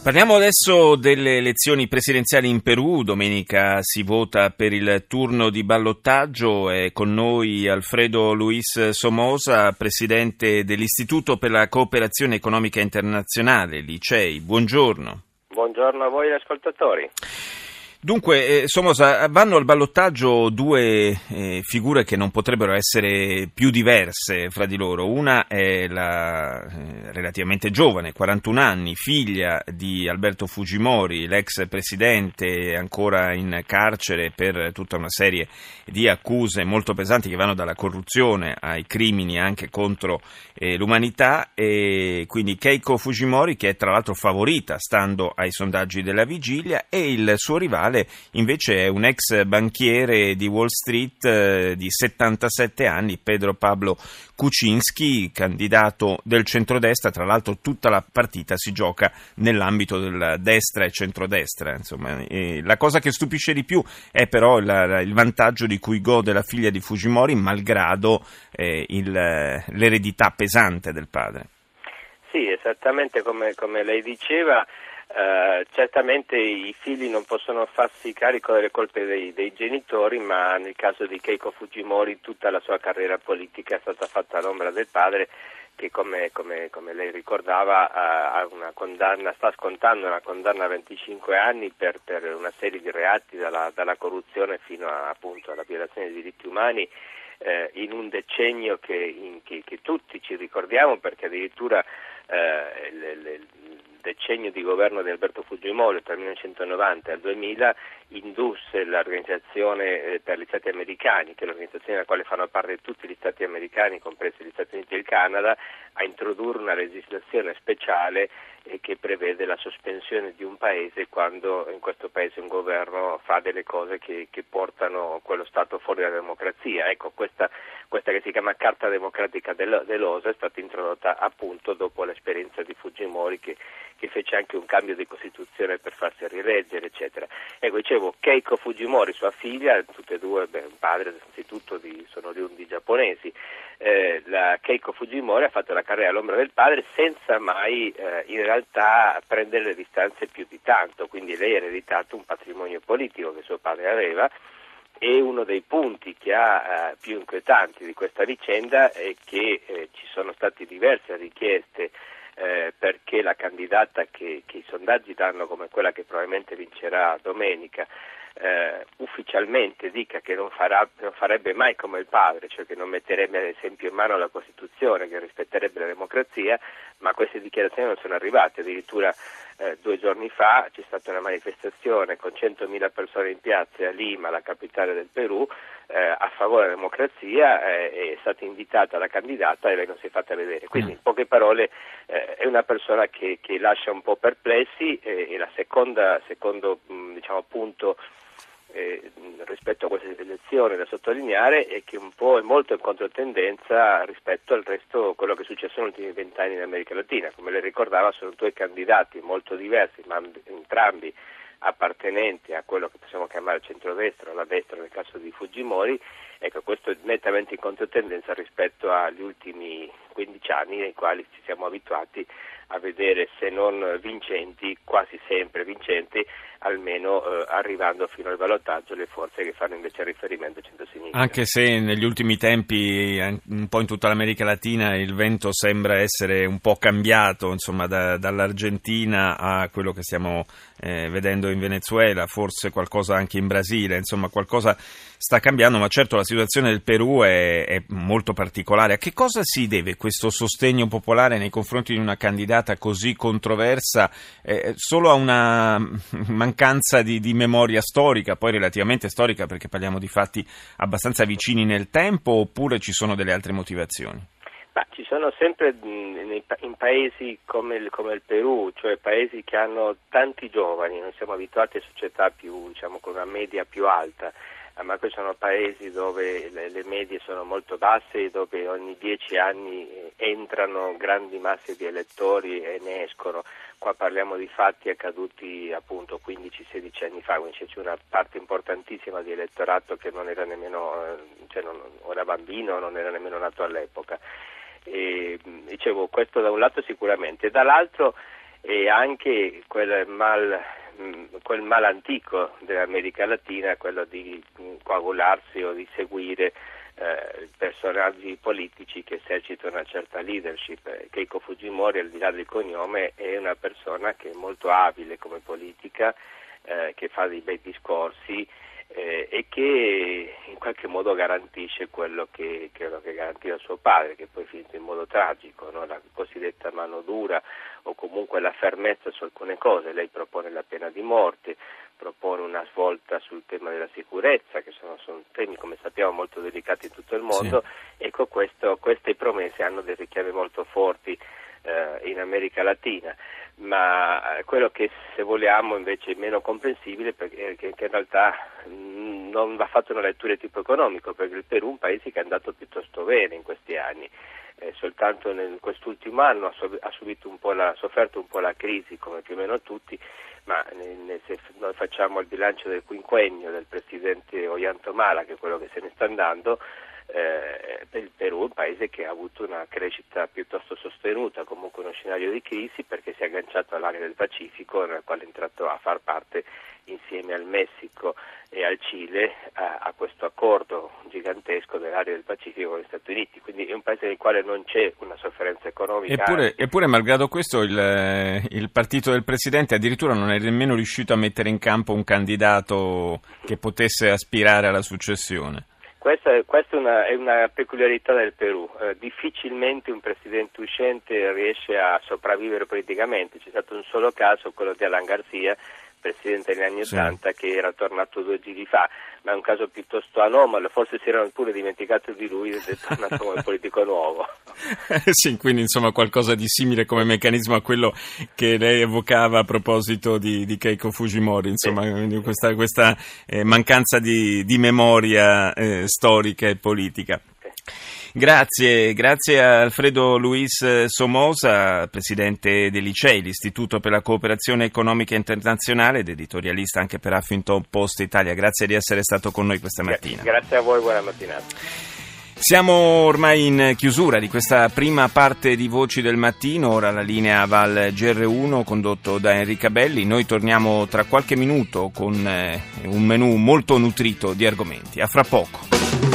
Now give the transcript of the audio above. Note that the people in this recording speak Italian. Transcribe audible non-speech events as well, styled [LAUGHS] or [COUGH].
Parliamo adesso delle elezioni presidenziali in Perù. Domenica si vota per il turno di ballottaggio. È con noi Alfredo Luis Somosa, presidente dell'Istituto per la cooperazione economica internazionale, l'ICEI. Buongiorno. Buongiorno a voi ascoltatori. Dunque, eh, Somosa, vanno al ballottaggio due eh, figure che non potrebbero essere più diverse fra di loro. Una è la eh, relativamente giovane, 41 anni, figlia di Alberto Fujimori, l'ex presidente ancora in carcere per tutta una serie di accuse molto pesanti che vanno dalla corruzione ai crimini anche contro eh, l'umanità. E quindi Keiko Fujimori, che è tra l'altro favorita stando ai sondaggi della vigilia, e il suo rivale Natale invece è un ex banchiere di Wall Street eh, di 77 anni, Pedro Pablo Kuczynski, candidato del centrodestra. Tra l'altro tutta la partita si gioca nell'ambito della destra e centrodestra. Insomma. E la cosa che stupisce di più è però la, il vantaggio di cui gode la figlia di Fujimori, malgrado eh, il, l'eredità pesante del padre. Sì, esattamente come, come lei diceva. Uh, certamente i figli non possono farsi carico delle colpe dei, dei, genitori, ma nel caso di Keiko Fujimori tutta la sua carriera politica è stata fatta all'ombra del padre che come, come, come lei ricordava condanna, sta scontando una condanna a 25 anni per, per una serie di reati dalla, dalla corruzione fino a, appunto, alla violazione dei diritti umani eh, in un decennio che, in, che, che, tutti ci ricordiamo perché addirittura eh, le, le, decennio di governo di Alberto Fujimori tra il 1990 e il 2000 indusse l'Organizzazione eh, per gli Stati Americani, che è l'organizzazione della quale fanno parte tutti gli Stati americani, compresi gli Stati Uniti e il Canada, a introdurre una legislazione speciale eh, che prevede la sospensione di un paese quando in questo paese un governo fa delle cose che, che portano quello Stato fuori dalla democrazia. Ecco, questa, questa che si chiama Carta Democratica dell'OSA è stata introdotta appunto dopo l'esperienza di Fujimori che che fece anche un cambio di Costituzione per farsi rileggere, eccetera. Ecco, dicevo, Keiko Fujimori, sua figlia, tutte e due, beh, padre innanzitutto di, sono oriundi giapponesi, eh, la Keiko Fujimori ha fatto la carriera all'ombra del padre senza mai eh, in realtà prendere le distanze più di tanto, quindi lei ha ereditato un patrimonio politico che suo padre aveva e uno dei punti che ha eh, più inquietanti di questa vicenda è che eh, ci sono state diverse richieste eh, perché la candidata che, che, i sondaggi danno come quella che probabilmente vincerà domenica eh, ufficialmente dica che non, farà, non, farebbe mai come il padre, cioè che non metterebbe ad esempio in mano la Costituzione, che rispetterebbe la democrazia, ma queste dichiarazioni non sono arrivate, addirittura eh, due giorni fa c'è stata una manifestazione con 100.000 persone in piazza a Lima, la capitale del Perù, eh, a favore della democrazia, eh, è stata invitata la candidata e lei non si è fatta vedere. Quindi in poche parole eh, una persona che, che, lascia un po' perplessi eh, e la seconda, secondo diciamo, punto eh, rispetto a queste elezioni da sottolineare è che un po' è molto in controtendenza rispetto al resto quello che è successo negli ultimi vent'anni in America Latina. Come lei ricordava sono due candidati molto diversi, ma entrambi appartenenti a quello che possiamo chiamare centrodestra o la destra nel caso di Fujimori, ecco questo è nettamente in controtendenza rispetto agli ultimi 15 anni nei quali ci siamo abituati a vedere se non vincenti, quasi sempre vincenti, almeno eh, arrivando fino al ballottaggio le forze che fanno invece riferimento centro-sinistra. Anche se negli ultimi tempi, un po' in tutta l'America Latina, il vento sembra essere un po' cambiato, insomma, da, dall'Argentina a quello che stiamo eh, vedendo in Venezuela, forse qualcosa anche in Brasile, insomma, qualcosa sta cambiando, ma certo la situazione del Perù è, è molto particolare. A che cosa si deve questo sostegno popolare nei confronti di una candidata così controversa? Eh, solo a una mancanza di, di, memoria storica, poi relativamente storica perché parliamo di fatti abbastanza vicini nel tempo, oppure ci sono delle altre motivazioni? Ma ci sono sempre in paesi come il, come il, Perù, cioè paesi che hanno tanti giovani, non siamo abituati a società più, diciamo, con una media più alta, ma questi sono paesi dove le, le, medie sono molto basse e dove ogni dieci anni entrano grandi masse di elettori e ne escono. Qua parliamo di fatti accaduti appunto 15-16 anni fa, quindi c'è una parte importantissima di elettorato che non era nemmeno, cioè non, era bambino, non era nemmeno nato all'epoca. E, dicevo, questo da un lato sicuramente, dall'altro è anche quel mal quel mal antico dell'America Latina, quello di coagularsi o di seguire eh, personaggi politici che esercitano una certa leadership. Eh, Keiko Fujimori, al di là del cognome, è una persona che è molto abile come politica, eh, che fa dei bei discorsi eh, e che in qualche modo garantisce quello che, quello che garantiva suo padre, che poi finito in modo tragico, no? la cosiddetta mano dura o comunque la fermezza su alcune cose. Lei propone la pena di morte, propone una svolta sul tema della sicurezza, che sono, sono temi, come sappiamo, molto delicati in tutto il mondo. Sì. Ecco, questo, queste promesse hanno dei richiami molto forti eh, in America Latina. Ma eh, quello che se vogliamo invece è meno comprensibile perché che, che in realtà mh, non va fatto una lettura di tipo economico perché il Perù è un paese che è andato piuttosto bene in questi anni. Eh, soltanto in quest'ultimo anno ha, ha un la, sofferto un po' la crisi come più o meno tutti ma ne, se noi facciamo il bilancio del quinquennio del presidente Ollantomala che è quello che se ne sta andando eh, il Perù è un paese che ha avuto una crescita piuttosto sostenuta, comunque uno scenario di crisi perché si è agganciato all'area del Pacifico nel quale è entrato a far parte insieme al Messico e al Cile a, a questo accordo gigantesco dell'area del Pacifico con gli Stati Uniti, quindi è un paese nel quale non c'è una sofferenza economica. Eppure, eppure malgrado questo, il, il, partito del Presidente addirittura non è nemmeno riuscito a mettere in campo un candidato che potesse aspirare alla successione. Questa, questa è, una, è, una, peculiarità del Perù, eh, difficilmente un presidente uscente riesce a sopravvivere politicamente, c'è stato un solo caso, quello di Alan Garcia, presidente negli anni Ottanta, sì. che era tornato due giri fa, ma è un caso piuttosto anomalo, forse si erano pure dimenticati di lui ed è tornato come politico nuovo. [LAUGHS] sì, quindi insomma qualcosa di simile come meccanismo a quello che lei evocava a proposito di, di Keiko Fujimori, insomma sì. questa, questa eh, mancanza di, di memoria eh, storica e politica. Grazie, grazie a Alfredo Luis Somosa, presidente dell'ICEI, l'Istituto per la Cooperazione Economica Internazionale ed editorialista anche per Huffington Post Italia. Grazie di essere stato con noi questa mattina. Grazie a voi, buona mattinata. Siamo ormai in chiusura di questa prima parte di Voci del Mattino, ora la linea Val GR1 condotto da Enrica Belli. Noi torniamo tra qualche minuto con eh, un menù molto nutrito di argomenti. A fra poco.